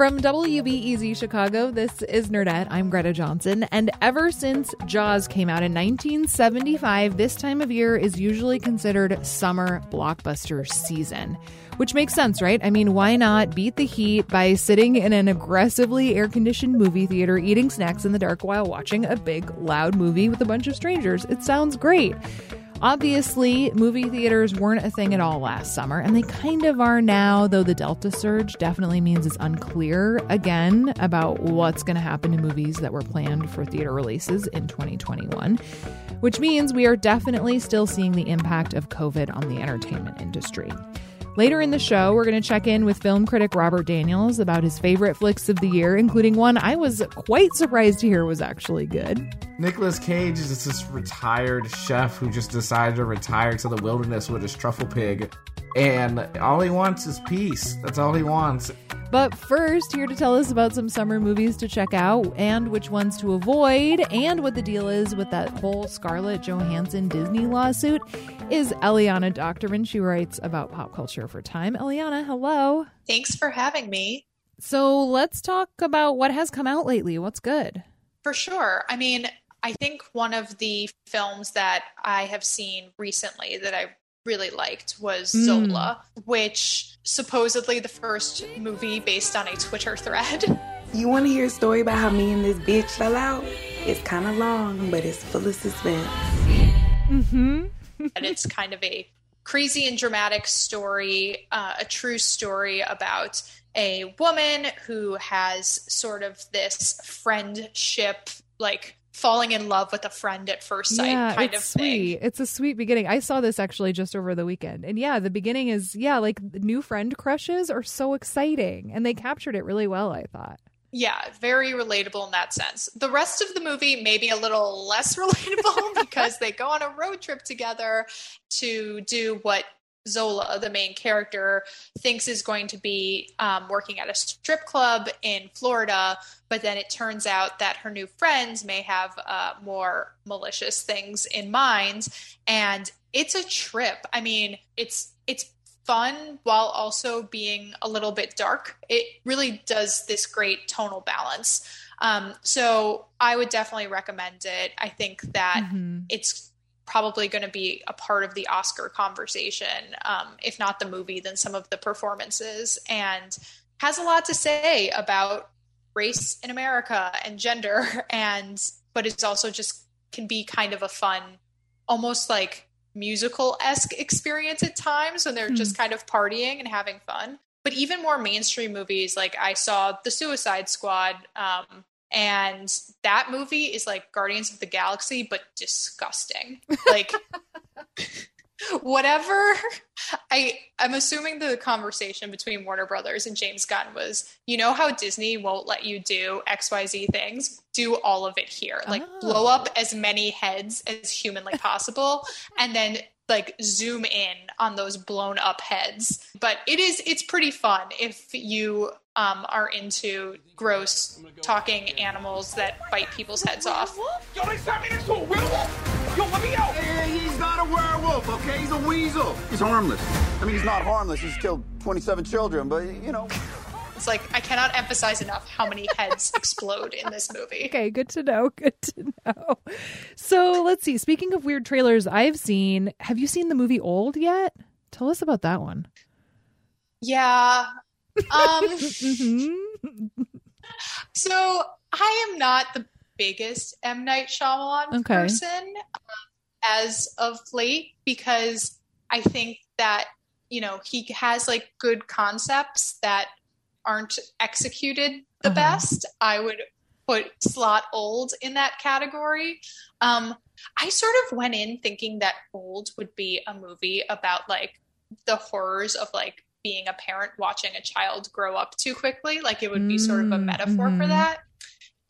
From WBEZ Chicago, this is Nerdette. I'm Greta Johnson. And ever since Jaws came out in 1975, this time of year is usually considered summer blockbuster season. Which makes sense, right? I mean, why not beat the heat by sitting in an aggressively air conditioned movie theater eating snacks in the dark while watching a big, loud movie with a bunch of strangers? It sounds great. Obviously, movie theaters weren't a thing at all last summer, and they kind of are now, though the Delta surge definitely means it's unclear again about what's going to happen to movies that were planned for theater releases in 2021, which means we are definitely still seeing the impact of COVID on the entertainment industry. Later in the show, we're going to check in with film critic Robert Daniels about his favorite flicks of the year, including one I was quite surprised to hear was actually good. Nicolas Cage is this retired chef who just decided to retire to the wilderness with his truffle pig. And all he wants is peace. That's all he wants. But first, here to tell us about some summer movies to check out and which ones to avoid, and what the deal is with that whole Scarlett Johansson Disney lawsuit, is Eliana Dockterman. She writes about pop culture for Time. Eliana, hello. Thanks for having me. So let's talk about what has come out lately. What's good? For sure. I mean, I think one of the films that I have seen recently that I really liked was mm. Zola, which supposedly the first movie based on a Twitter thread. You want to hear a story about how me and this bitch fell out? It's kind of long, but it's full of suspense. Mm-hmm. and it's kind of a crazy and dramatic story, uh, a true story about a woman who has sort of this friendship, like falling in love with a friend at first sight yeah, kind it's of sweet. thing. It's a sweet beginning. I saw this actually just over the weekend. And yeah, the beginning is yeah, like new friend crushes are so exciting and they captured it really well, I thought. Yeah, very relatable in that sense. The rest of the movie maybe a little less relatable because they go on a road trip together to do what Zola, the main character, thinks is going to be um, working at a strip club in Florida, but then it turns out that her new friends may have uh, more malicious things in mind, and it's a trip. I mean, it's it's fun while also being a little bit dark. It really does this great tonal balance. Um, so I would definitely recommend it. I think that mm-hmm. it's probably going to be a part of the Oscar conversation. Um, if not the movie, then some of the performances, and has a lot to say about race in America and gender, and but it's also just can be kind of a fun, almost like musical esque experience at times when they're mm. just kind of partying and having fun. But even more mainstream movies, like I saw The Suicide Squad um, and that movie is like Guardians of the Galaxy, but disgusting. Like whatever I I'm assuming the conversation between Warner Brothers and James Gunn was, you know how Disney won't let you do XYZ things? Do all of it here. Like oh. blow up as many heads as humanly possible and then like zoom in on those blown up heads. But it is it's pretty fun if you um, are into gross talking animals that bite people's heads off. Yo, they turned me into a werewolf. Yo, let me out. Hey, he's not a werewolf, okay? He's a weasel. He's harmless. I mean, he's not harmless. He's killed 27 children, but you know. It's like I cannot emphasize enough how many heads explode in this movie. Okay, good to know. Good to know. So let's see. Speaking of weird trailers I've seen, have you seen the movie Old yet? Tell us about that one. Yeah. Um mm-hmm. So I am not the biggest M Night Shyamalan okay. person um, as of late because I think that you know he has like good concepts that aren't executed the uh-huh. best. I would put slot old in that category. Um, I sort of went in thinking that old would be a movie about like the horrors of like being a parent watching a child grow up too quickly. Like it would be sort of a metaphor mm-hmm. for that.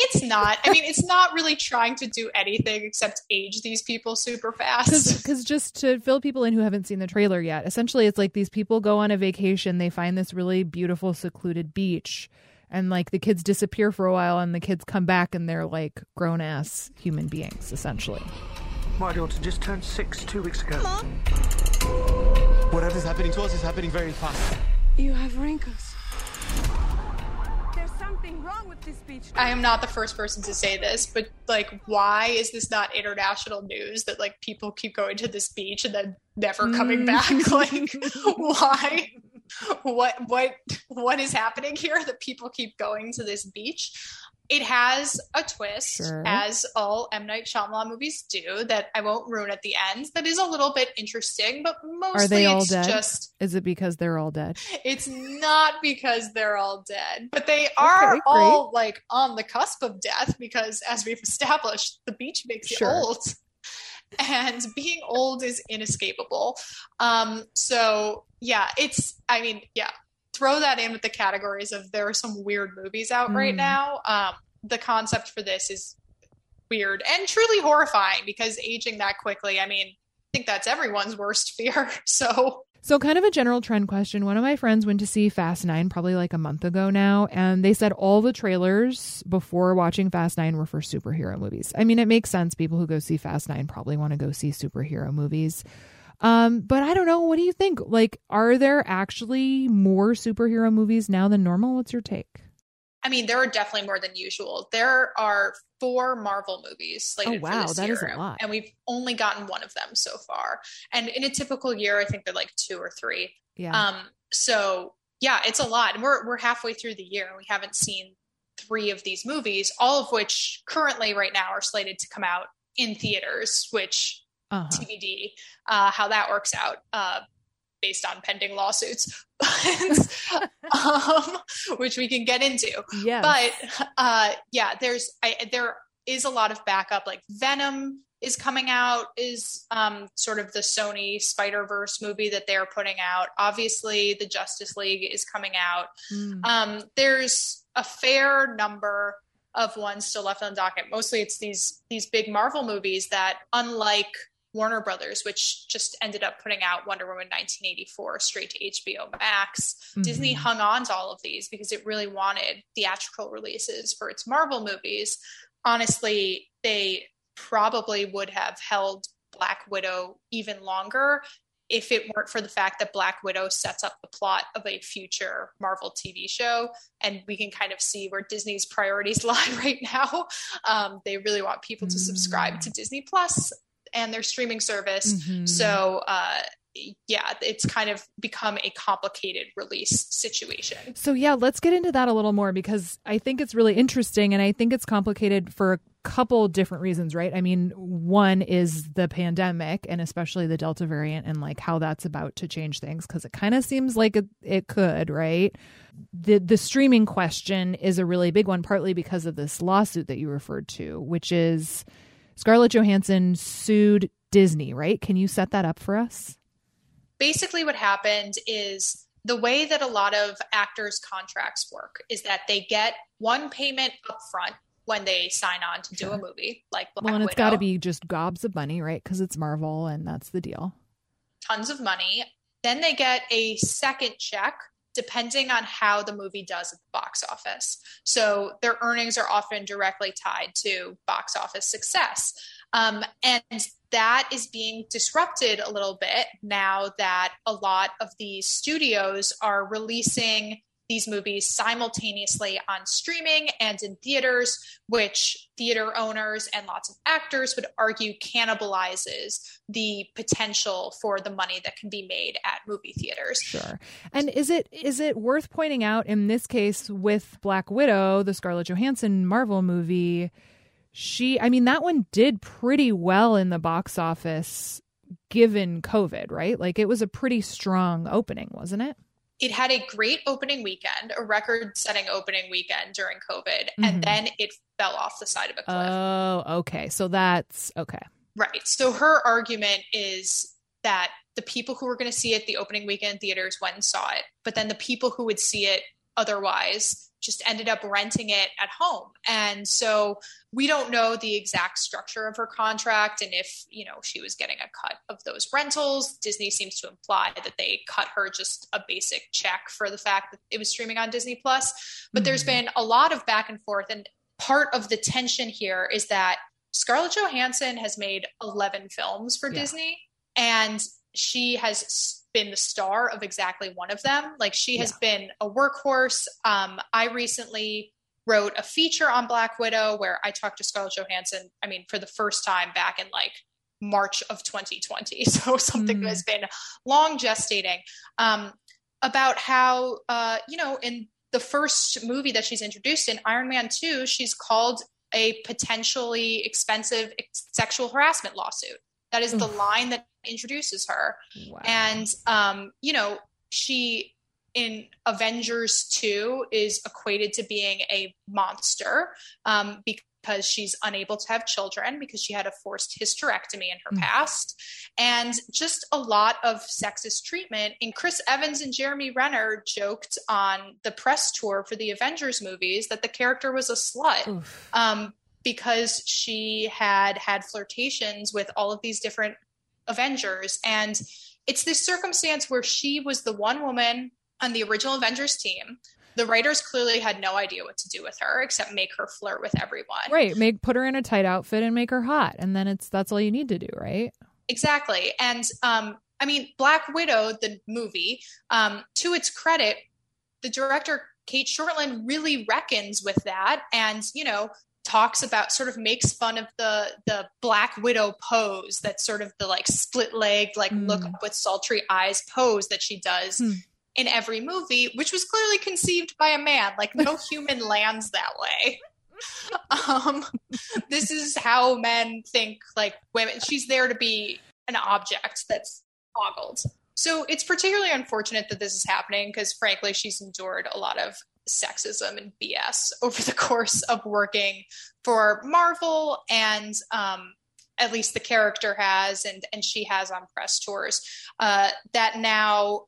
It's not. I mean, it's not really trying to do anything except age these people super fast. Because just to fill people in who haven't seen the trailer yet, essentially it's like these people go on a vacation, they find this really beautiful, secluded beach, and like the kids disappear for a while, and the kids come back and they're like grown ass human beings, essentially. My daughter just turned six two weeks ago. Mom. Whatever's happening to us is happening very fast. You have wrinkles There's something wrong with this beach. I am not the first person to say this, but like, why is this not international news that like people keep going to this beach and then never coming back? Mm. like, why? What what what is happening here that people keep going to this beach? It has a twist, sure. as all M Night Shyamalan movies do. That I won't ruin at the end. That is a little bit interesting, but mostly are they all it's dead? just. Is it because they're all dead? It's not because they're all dead, but they are okay, all like on the cusp of death because, as we've established, the beach makes sure. you old. And being old is inescapable. Um, so yeah, it's I mean, yeah, throw that in with the categories of there are some weird movies out mm. right hmm. now. Um, the concept for this is weird and truly horrifying because aging that quickly, I mean, I think that's everyone's worst fear. So so, kind of a general trend question. One of my friends went to see Fast Nine probably like a month ago now, and they said all the trailers before watching Fast Nine were for superhero movies. I mean, it makes sense. People who go see Fast Nine probably want to go see superhero movies. Um, but I don't know. What do you think? Like, are there actually more superhero movies now than normal? What's your take? I mean, there are definitely more than usual. There are four Marvel movies slated oh, wow, for this that year, is a lot. and we've only gotten one of them so far. And in a typical year, I think they're like two or three. Yeah. Um. So yeah, it's a lot, and we're we're halfway through the year, and we haven't seen three of these movies, all of which currently right now are slated to come out in theaters, which uh-huh. TBD uh, how that works out uh, based on pending lawsuits, um, which we can get into. Yeah, but uh, yeah, there's I, there is a lot of backup. Like Venom is coming out is um, sort of the Sony Spider Verse movie that they're putting out. Obviously, the Justice League is coming out. Mm. Um, there's a fair number of ones still left on the docket. Mostly, it's these these big Marvel movies that, unlike Warner Brothers, which just ended up putting out Wonder Woman 1984 straight to HBO Max. Mm-hmm. Disney hung on to all of these because it really wanted theatrical releases for its Marvel movies. Honestly, they probably would have held Black Widow even longer if it weren't for the fact that Black Widow sets up the plot of a future Marvel TV show. And we can kind of see where Disney's priorities lie right now. Um, they really want people to subscribe to Disney Plus and their streaming service. Mm-hmm. So, uh, yeah, it's kind of become a complicated release situation. So, yeah, let's get into that a little more because I think it's really interesting and I think it's complicated for a couple different reasons, right? I mean, one is the pandemic and especially the Delta variant and like how that's about to change things because it kind of seems like it, it could, right? The the streaming question is a really big one partly because of this lawsuit that you referred to, which is Scarlett Johansson sued Disney, right? Can you set that up for us? Basically, what happened is the way that a lot of actors' contracts work is that they get one payment up front when they sign on to do a movie like Black Well, and it's got to be just gobs of money, right? Because it's Marvel and that's the deal. Tons of money. Then they get a second check depending on how the movie does at the box office. So their earnings are often directly tied to box office success. Um, and that is being disrupted a little bit now that a lot of these studios are releasing these movies simultaneously on streaming and in theaters, which theater owners and lots of actors would argue cannibalizes the potential for the money that can be made at movie theaters. Sure. And is it is it worth pointing out in this case with Black Widow, the Scarlett Johansson Marvel movie, she I mean that one did pretty well in the box office given COVID, right? Like it was a pretty strong opening, wasn't it? It had a great opening weekend, a record setting opening weekend during COVID, mm-hmm. and then it fell off the side of a cliff. Oh, okay. So that's okay. Right. So her argument is that the people who were going to see it the opening weekend theaters went and saw it, but then the people who would see it otherwise just ended up renting it at home. And so we don't know the exact structure of her contract and if, you know, she was getting a cut of those rentals. Disney seems to imply that they cut her just a basic check for the fact that it was streaming on Disney Plus. But mm-hmm. there's been a lot of back and forth and part of the tension here is that Scarlett Johansson has made 11 films for yeah. Disney and she has been the star of exactly one of them. Like she has yeah. been a workhorse. Um, I recently wrote a feature on Black Widow where I talked to Scarlett Johansson. I mean, for the first time back in like March of 2020. So something mm. that has been long gestating um, about how, uh, you know, in the first movie that she's introduced in Iron Man 2, she's called a potentially expensive sexual harassment lawsuit. That is the line that introduces her. Wow. And, um, you know, she in Avengers 2 is equated to being a monster um, because she's unable to have children because she had a forced hysterectomy in her mm. past. And just a lot of sexist treatment. And Chris Evans and Jeremy Renner joked on the press tour for the Avengers movies that the character was a slut. Um, because she had had flirtations with all of these different Avengers. And it's this circumstance where she was the one woman on the original Avengers team. The writers clearly had no idea what to do with her except make her flirt with everyone. Right. Make put her in a tight outfit and make her hot. And then it's that's all you need to do, right? Exactly. And um, I mean, Black Widow, the movie, um, to its credit, the director Cate Shortland really reckons with that and, you know, talks about sort of makes fun of the the black widow pose that sort of the like split legged like mm. look with sultry eyes pose that she does mm. in every movie which was clearly conceived by a man like no human lands that way um this is how men think like women she's there to be an object that's ogled so it's particularly unfortunate that this is happening because frankly she's endured a lot of sexism and BS over the course of working for Marvel and um, at least the character has and and she has on press tours uh, that now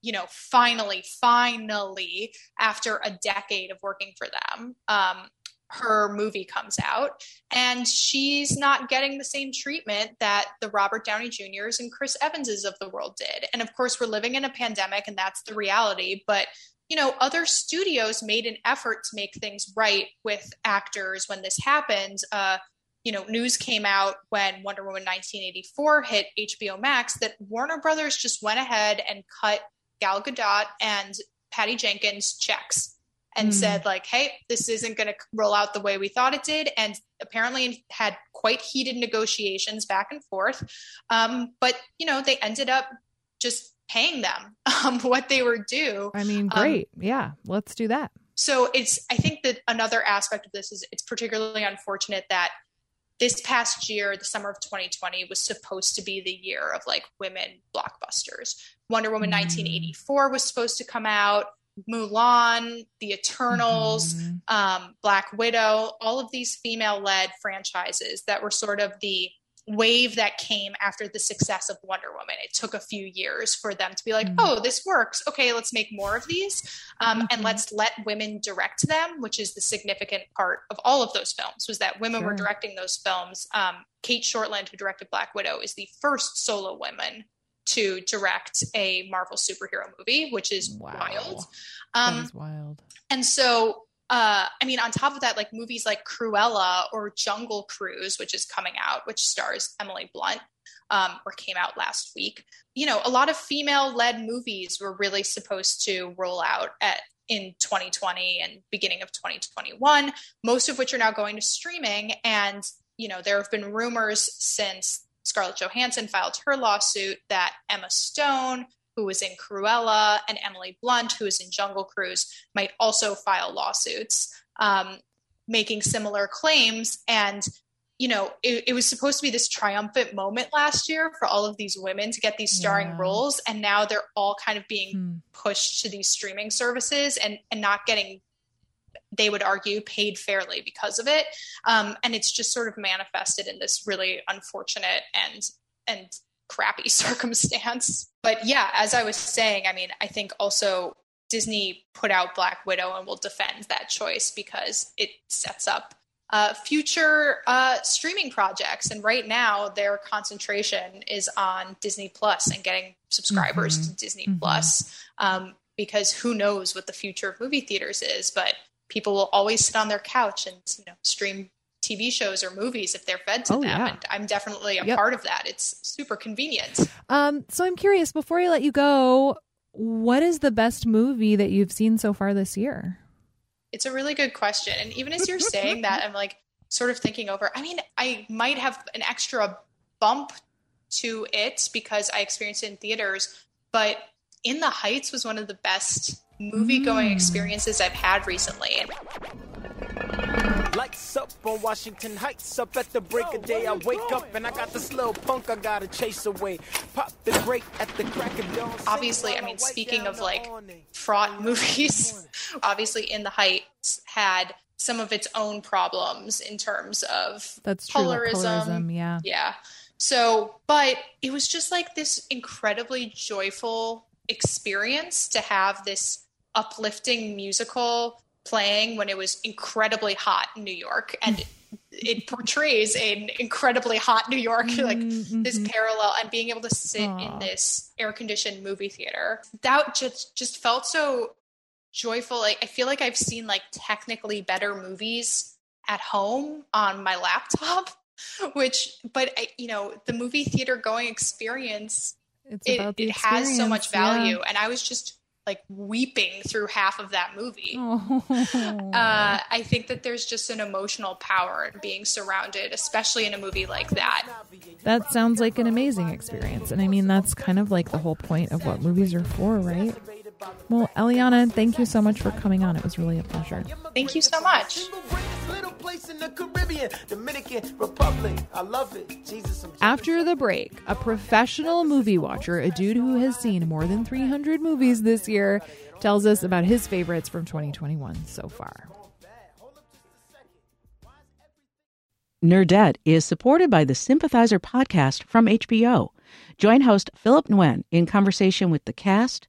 you know finally finally after a decade of working for them um, her movie comes out and she's not getting the same treatment that the Robert Downey Jr.'s and Chris Evanses of the world did. And of course, we're living in a pandemic and that's the reality. But you know, other studios made an effort to make things right with actors when this happened. Uh, you know, news came out when Wonder Woman 1984 hit HBO Max that Warner Brothers just went ahead and cut Gal Gadot and Patty Jenkins checks and mm. said like, "Hey, this isn't going to roll out the way we thought it did," and apparently had quite heated negotiations back and forth. Um, but you know, they ended up just paying them um, what they were due. I mean, um, great. Um, yeah, let's do that. So it's, I think that another aspect of this is it's particularly unfortunate that this past year, the summer of 2020, was supposed to be the year of like women blockbusters. Wonder Woman mm. 1984 was supposed to come out. Mulan, The Eternals, mm-hmm. um, Black Widow, all of these female led franchises that were sort of the wave that came after the success of Wonder Woman. It took a few years for them to be like, mm-hmm. oh, this works. Okay, let's make more of these. Um, mm-hmm. And let's let women direct them, which is the significant part of all of those films, was that women sure. were directing those films. Um, Cate Shortland, who directed Black Widow, is the first solo woman to direct a Marvel superhero movie, which is wow. wild. Um, that is wild. And so uh, I mean, on top of that, like movies like Cruella or Jungle Cruise, which is coming out, which stars Emily Blunt, um, or came out last week. You know, a lot of female-led movies were really supposed to roll out at in 2020 and beginning of 2021. Most of which are now going to streaming, and you know, there have been rumors since Scarlett Johansson filed her lawsuit that Emma Stone, who was in Cruella, and Emily Blunt, who is in Jungle Cruise, might also file lawsuits, um, making similar claims. And you know, it, it, was supposed to be this triumphant moment last year for all of these women to get these starring yeah. roles, and now they're all kind of being hmm. pushed to these streaming services and and not getting, they would argue, paid fairly because of it. Um, and it's just sort of manifested in this really unfortunate and and crappy circumstance. But yeah, as I was saying, I mean, I think also Disney put out Black Widow and will defend that choice because it sets up uh, future uh, streaming projects. And right now, their concentration is on Disney Plus and getting subscribers mm-hmm. to Disney mm-hmm. Plus, um, because who knows what the future of movie theaters is. But people will always sit on their couch and you know stream TV shows or movies if they're fed to oh, them. Yeah. And I'm definitely a yep. part of that. It's super convenient. Um, so I'm curious, before I let you go, what is the best movie that you've seen so far this year? It's a really good question. And even as you're saying that, I'm like sort of thinking over, I mean, I might have an extra bump to it because I experienced it in theaters, but In the Heights was one of the best movie going mm. experiences I've had recently. Lights up on Washington Heights. Up at the break of day, I wake up and I got this little punk I gotta chase away. Pop the brake at the crack of dawn. Obviously, I mean, speaking of like fraught movies, obviously, In the Heights had some of its own problems in terms of that's true, colorism. colorism. Yeah, yeah. So, but it was just like this incredibly joyful experience to have this uplifting musical playing when it was incredibly hot in New York and it portrays an incredibly hot New York like mm-hmm. this parallel and being able to sit Aww. in this air conditioned movie theater that just just felt so joyful like I feel like I've seen like technically better movies at home on my laptop which but you know the movie theater going experience it, it has so much value yeah. and I was just like weeping through half of that movie. Oh. Uh, I think that there's just an emotional power in being surrounded, especially in a movie like that. That sounds like an amazing experience. And I mean, that's kind of like the whole point of what movies are for, right? Well, Eliana, thank you so much for coming on. It was really a pleasure. Thank you so much. After the break, a professional movie watcher, a dude who has seen more than 300 movies this year, tells us about his favorites from 2021 so far. Nerdette is supported by the Sympathizer podcast from HBO. Join host Philip Nguyen in conversation with the cast,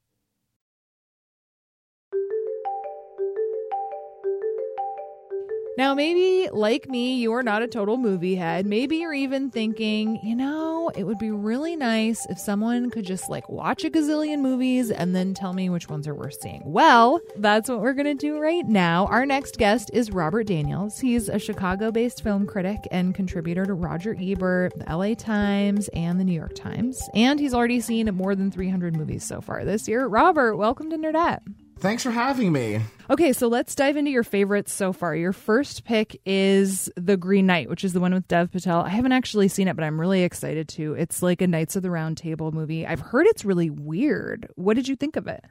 Now, maybe like me, you are not a total movie head. Maybe you're even thinking, you know, it would be really nice if someone could just like watch a gazillion movies and then tell me which ones are worth seeing. Well, that's what we're going to do right now. Our next guest is Robert Daniels. He's a Chicago based film critic and contributor to Roger Ebert, the LA Times, and the New York Times. And he's already seen more than 300 movies so far this year. Robert, welcome to Nerdette. Thanks for having me. Okay, so let's dive into your favorites so far. Your first pick is The Green Knight, which is the one with Dev Patel. I haven't actually seen it, but I'm really excited to. It's like a Knights of the Round Table movie. I've heard it's really weird. What did you think of it?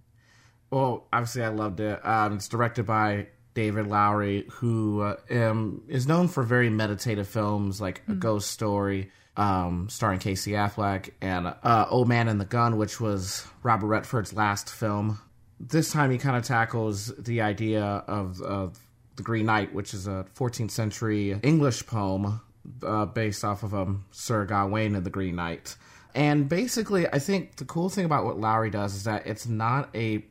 Well, obviously, I loved it. Um, it's directed by David Lowery, who uh, um, is known for very meditative films like mm-hmm. A Ghost Story, um, starring Casey Affleck, and uh, Old Man and the Gun, which was Robert Redford's last film this time he kind of tackles the idea of, of the Green Knight, which is a 14th century English poem uh, based off of um, Sir Gawain and the Green Knight. And basically, I think the cool thing about what Lowery does is that it's not a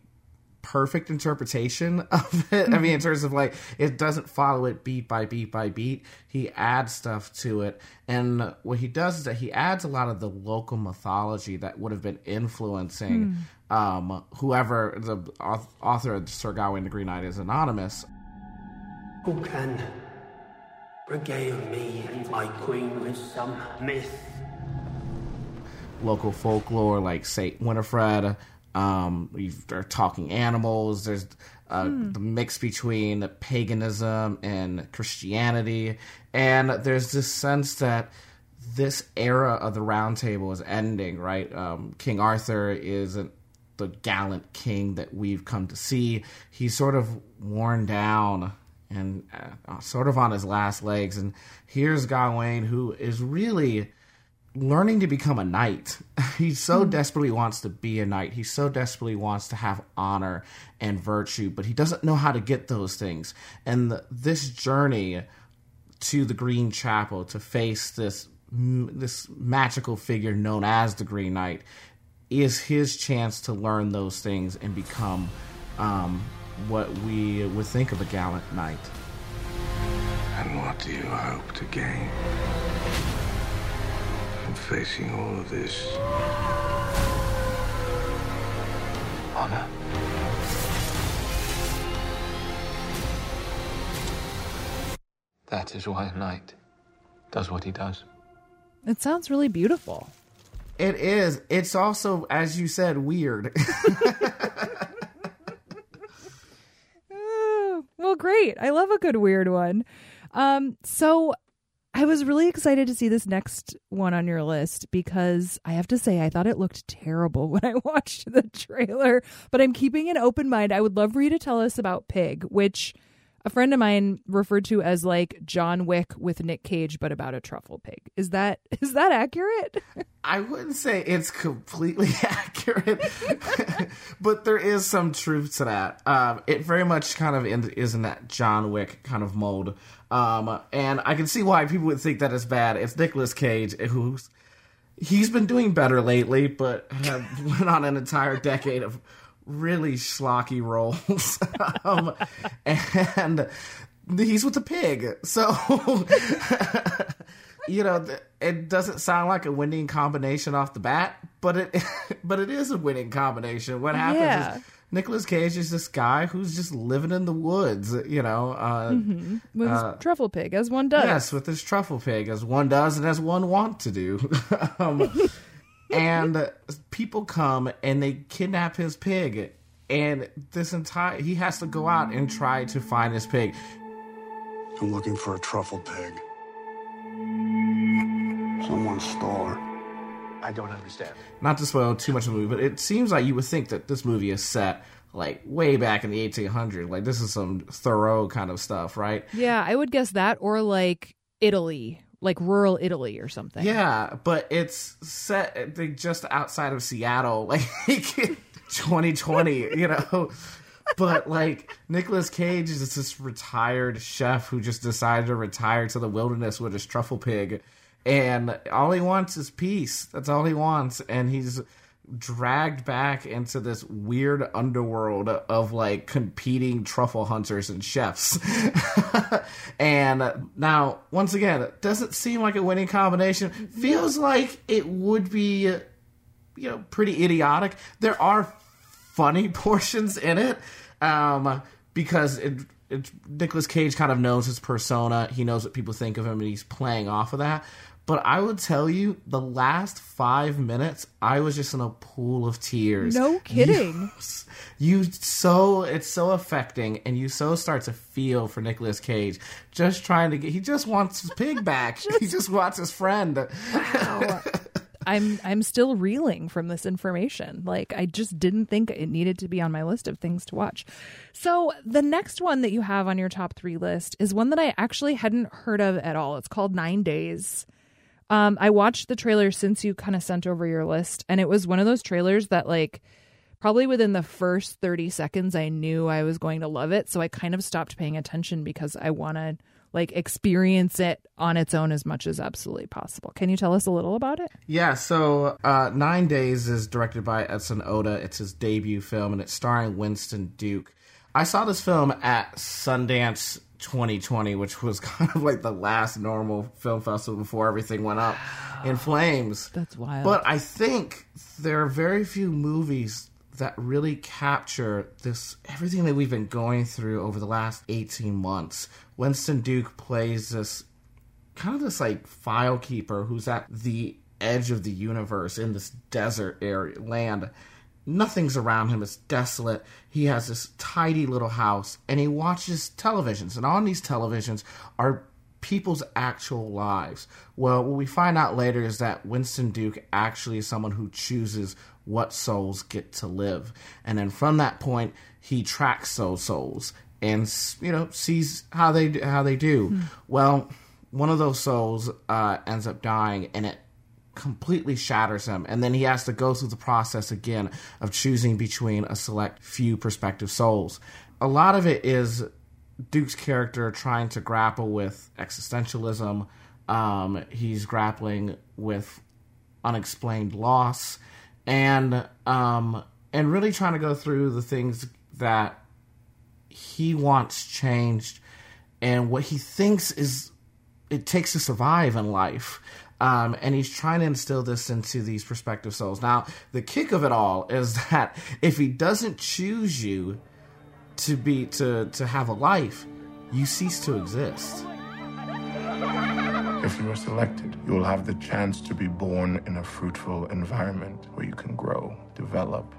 perfect interpretation of it. I mean, in mm-hmm. terms of like, it doesn't follow it beat by beat by beat. He adds stuff to it. And what he does is that he adds a lot of the local mythology that would have been influencing mm. um, whoever the author of Sir Gawain the Green Knight is anonymous. Who can regale me and my queen with some myth? Local folklore like Saint Winifred, um, we are talking animals. There's uh, Hmm. the mix between paganism and Christianity, and there's this sense that this era of the Round Table is ending. Right, um, King Arthur is an the gallant king that we've come to see. He's sort of worn down and uh, sort of on his last legs. And here's Gawain, who is really learning to become a knight. He so desperately wants to be a knight. He so desperately wants to have honor and virtue, but he doesn't know how to get those things. And the, this journey to the Green Chapel to face this this magical figure known as the Green Knight is his chance to learn those things and become um, what we would think of a gallant knight. And what do you hope to gain from facing all of this? Honor. That is why a knight does what he does. It sounds really beautiful. It is. It's also, as you said, weird. Well, great. I love a good weird one. Um, so I was really excited to see this next one on your list because I have to say I thought it looked terrible when I watched the trailer, but I'm keeping an open mind. I would love for you to tell us about Pig, which a friend of mine referred to as like John Wick with Nick Cage but about a truffle pig. Is that is that accurate? I wouldn't say it's completely accurate, but there is some truth to that. Um, it very much kind of in, is in that John Wick kind of mold. Um, and I can see why people would think that is bad. It's Nicolas Cage, who's he's been doing better lately, but went on an entire decade of really schlocky roles. um, and he's with the pig. So, you know, it doesn't sound like a winning combination off the bat, but it but it is a winning combination. What happens Yeah. is Nicolas Cage is this guy who's just living in the woods, you know, uh, hmm With uh, his truffle pig, as one does. Yes, with this truffle pig, as one does and as one want to do. um, and people come and they kidnap his pig, and this entire he has to go out and try to find his pig. I'm looking for a truffle pig. Someone stole her. I don't understand. Not to spoil too much of the movie, but it seems like you would think that this movie is set like way back in the 1800s. Like this is some Thoreau kind of stuff, right? Yeah, I would guess that or like Italy, like rural Italy or something. Yeah, but it's set like, just outside of Seattle, like 2020, you know. But like Nicolas Cage is this retired chef who just decided to retire to the wilderness with his truffle pig, and all he wants is peace. That's all he wants, and he's dragged back into this weird underworld of like competing truffle hunters and chefs. and now, once again, it doesn't seem like a winning combination. Feels like it would be, you know, pretty idiotic. There are funny portions in it um, because it. It, Nicolas Cage kind of knows his persona. He knows what people think of him, and he's playing off of that. But I would tell you, the last five minutes, I was just in a pool of tears. No kidding. You, you so it's so affecting, and you so start to feel for Nicolas Cage, just trying to get. He just wants his pig back. he just wants his friend. Wow. I'm I'm still reeling from this information. Like I just didn't think it needed to be on my list of things to watch. So the next one that you have on your top 3 list is one that I actually hadn't heard of at all. It's called 9 Days. Um I watched the trailer since you kind of sent over your list and it was one of those trailers that like probably within the first 30 seconds I knew I was going to love it, so I kind of stopped paying attention because I want to like experience it on its own as much as absolutely possible. Can you tell us a little about it? Yeah, so uh, Nine Days is directed by Edson Oda. It's his debut film, and it's starring Winston Duke. I saw this film at Sundance 2020, which was kind of like the last normal film festival before everything went up in flames. That's wild. But I think there are very few movies that really capture this everything that we've been going through over the last 18 months. Winston Duke plays this kind of this like file keeper who's at the edge of the universe in this desert area land nothing's around him. It's desolate. He has this tidy little house and he watches televisions. And on these televisions are people's actual lives. Well, what we find out later is that Winston Duke actually is someone who chooses what souls get to live. And then from that point, he tracks those souls and you know sees how they how they do. Hmm. Well, one of those souls uh, ends up dying, and it completely shatters him. And then he has to go through the process again of choosing between a select few prospective souls. A lot of it is Duke's character trying to grapple with existentialism. Um, he's grappling with unexplained loss, and um, and really trying to go through the things that he wants changed, and what he thinks is it takes to survive in life. Um, and he's trying to instill this into these prospective souls. Now, the kick of it all is that if he doesn't choose you to be to to have a life, you cease to exist. If you are selected, you will have the chance to be born in a fruitful environment where you can grow, develop,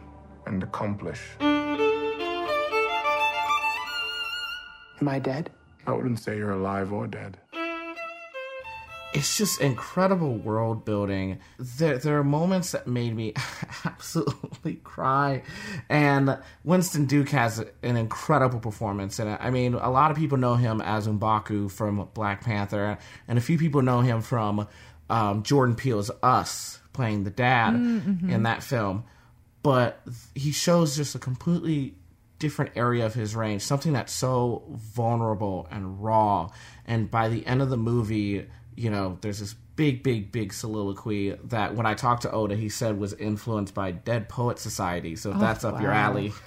and accomplish. Am I dead? I wouldn't say you're alive or dead it's just incredible world building. There, there are moments that made me absolutely cry, and Winston Duke has an incredible performance in it. I mean, a lot of people know him as Mbaku from Black Panther, and a few people know him from um, Jordan Peele's Us, playing the dad mm-hmm. in that film. But he shows just a completely different area of his range, something that's so vulnerable and raw. And by the end of the movie, you know, there's this big, big, big soliloquy that when I talked to Oda, he said was influenced by Dead Poet Society. So if oh, that's up wow. your alley,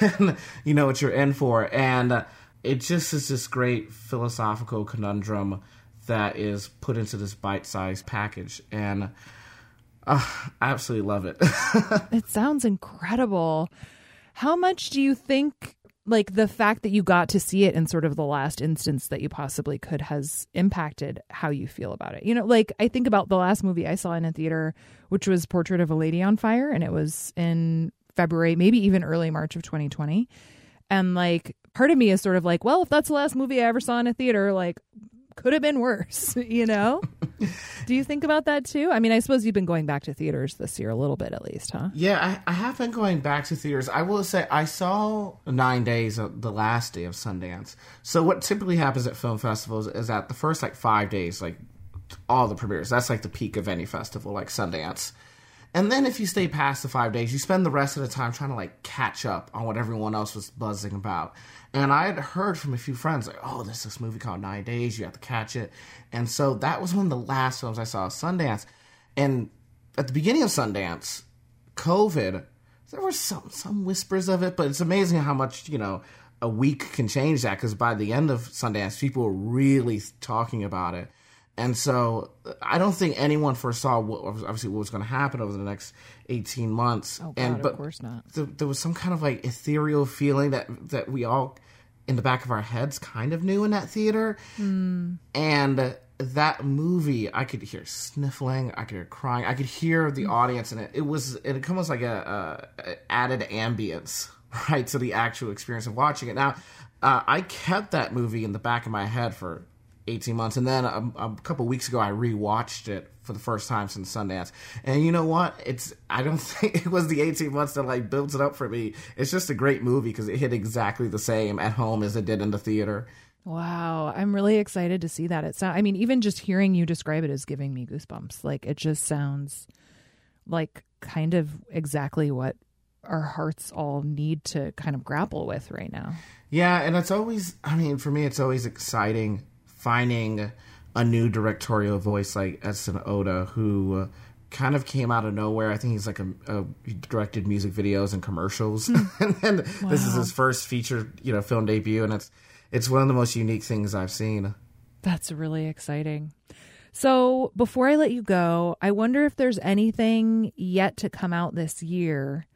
then you know what you're in for. And it just is this great philosophical conundrum that is put into this bite-sized package, and uh, I absolutely love it. it sounds incredible. How much do you think like the fact that you got to see it in sort of the last instance that you possibly could has impacted how you feel about it. You know, like I think about the last movie I saw in a theater, which was Portrait of a Lady on Fire, and it was in February, maybe even early March of 2020. And like part of me is sort of like, well, if that's the last movie I ever saw in a theater, like could have been worse, you know? Do you think about that too? I mean, I suppose you've been going back to theaters this year a little bit at least, huh? Yeah, I, I have been going back to theaters. I will say I saw Nine Days of the last day of Sundance. So what typically happens at film festivals is that the first like five days, like all the premieres, that's like the peak of any festival, like Sundance. And then if you stay past the five days, you spend the rest of the time trying to like catch up on what everyone else was buzzing about. And I had heard from a few friends like, "Oh, there's this movie called Nine Days. You have to catch it." And so that was one of the last films I saw Sundance. And at the beginning of Sundance, COVID, there were some some whispers of it, but it's amazing how much you know a week can change that. Because by the end of Sundance, people were really talking about it. And so I don't think anyone foresaw what obviously what was going to happen over the next eighteen months. Oh God, and but of course not. Th- there was some kind of like ethereal feeling that that we all in the back of our heads kind of knew in that theater. Mm. And that movie, I could hear sniffling, I could hear crying, I could hear the audience, and it, it was it almost like a, a, added ambience right to the actual experience of watching it. Now, uh, I kept that movie in the back of my head for 18 months. And then a, a couple weeks ago, I rewatched it for the first time since Sundance. And you know what? It's I don't think it was the 18 months that like builds it up for me. It's just a great movie because it hit exactly the same at home as it did in the theater. Wow, I'm really excited to see that. It sounds. I mean, even just hearing you describe it is giving me goosebumps. Like it just sounds like kind of exactly what our hearts all need to kind of grapple with right now. Yeah, and it's always. I mean, for me, it's always exciting finding a new directorial voice like Edson Oda, who kind of came out of nowhere. I think he's like a, a he directed music videos and commercials, hmm. and then wow. this is his first feature, you know, film debut, and it's it's one of the most unique things I've seen. That's really exciting. So before I let you go, I wonder if there's anything yet to come out this year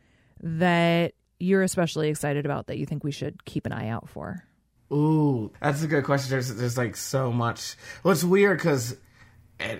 that you're especially excited about that you think we should keep an eye out for. Ooh, that's a good question. There's there's like so much. Well, it's weird because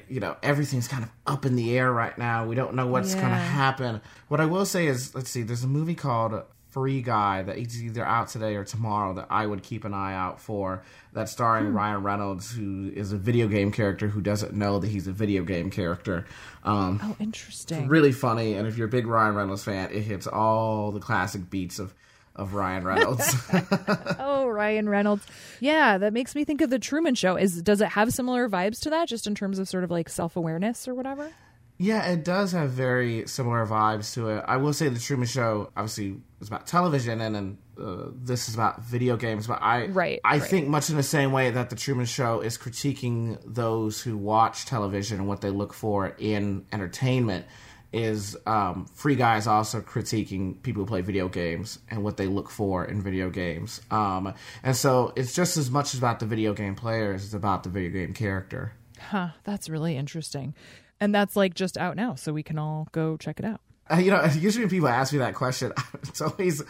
you know everything's kind of up in the air right now. We don't know what's Yeah. going to happen. What I will say is, let's see. There's a movie called Free Guy that is either out today or tomorrow that I would keep an eye out for. That's starring Hmm. Ryan Reynolds, who is a video game character who doesn't know that he's a video game character. Um, Oh, interesting. really funny, and if you're a big Ryan Reynolds fan, it hits all the classic beats of of Ryan Reynolds. oh, Ryan Reynolds. Yeah, that makes me think of the Truman Show. Is does it have similar vibes to that, just in terms of sort of like self awareness or whatever? Yeah, it does have very similar vibes to it. I will say the Truman Show obviously is about television, and then uh, this is about video games. But I, Right, I right. think much in the same way that the Truman Show is critiquing those who watch television and what they look for in entertainment. Is um, Free Guy is also critiquing people who play video games and what they look for in video games. Um, and so it's just as much about the video game player as it's about the video game character. Huh, that's really interesting. And that's like just out now, so we can all go check it out. Uh, you know, usually when people ask me that question, it's always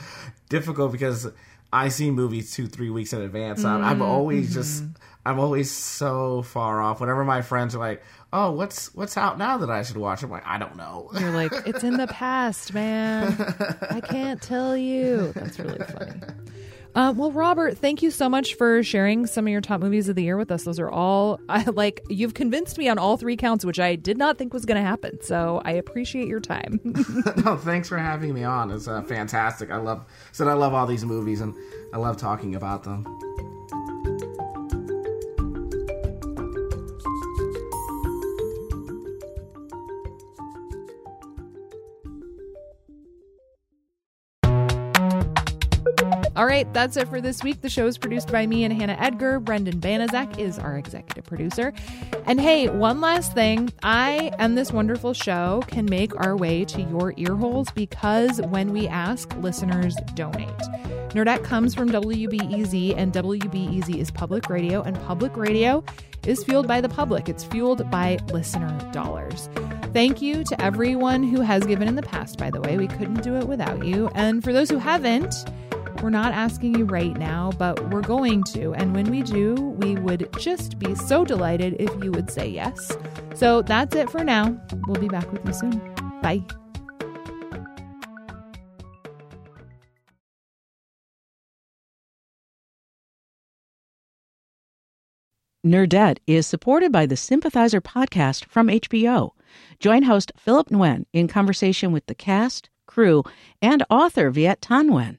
difficult because I see movies two, three weeks in advance. I'm, I'm always just, I'm always so far off. Whenever my friends are like, "Oh, what's what's out now that I should watch?" I'm like, I don't know. You're like, it's in the past, man. I can't tell you. That's really funny. Uh, well, Robert, thank you so much for sharing some of your top movies of the year with us. Those are all I like. You've convinced me on all three counts, which I did not think was going to happen. So I appreciate your time. no, thanks for having me on. It's uh, fantastic. I love said I love all these movies and I love talking about them. All right, that's it for this week. The show is produced by me and Hannah Edgar. Brendan Banaszak is our executive producer. And hey, one last thing. I and this wonderful show can make our way to your ear holes because when we ask, listeners donate. Nerdette comes from WBEZ, and WBEZ is public radio, and public radio is fueled by the public. It's fueled by listener dollars. Thank you to everyone who has given in the past, by the way. We couldn't do it without you. And for those who haven't, we're not asking you right now, but we're going to. And when we do, we would just be so delighted if you would say yes. So that's it for now. We'll be back with you soon. Bye. Nerdette is supported by the Sympathizer podcast from HBO. Join host Philip Nguyen in conversation with the cast, crew, and author Viet Thanh Nguyen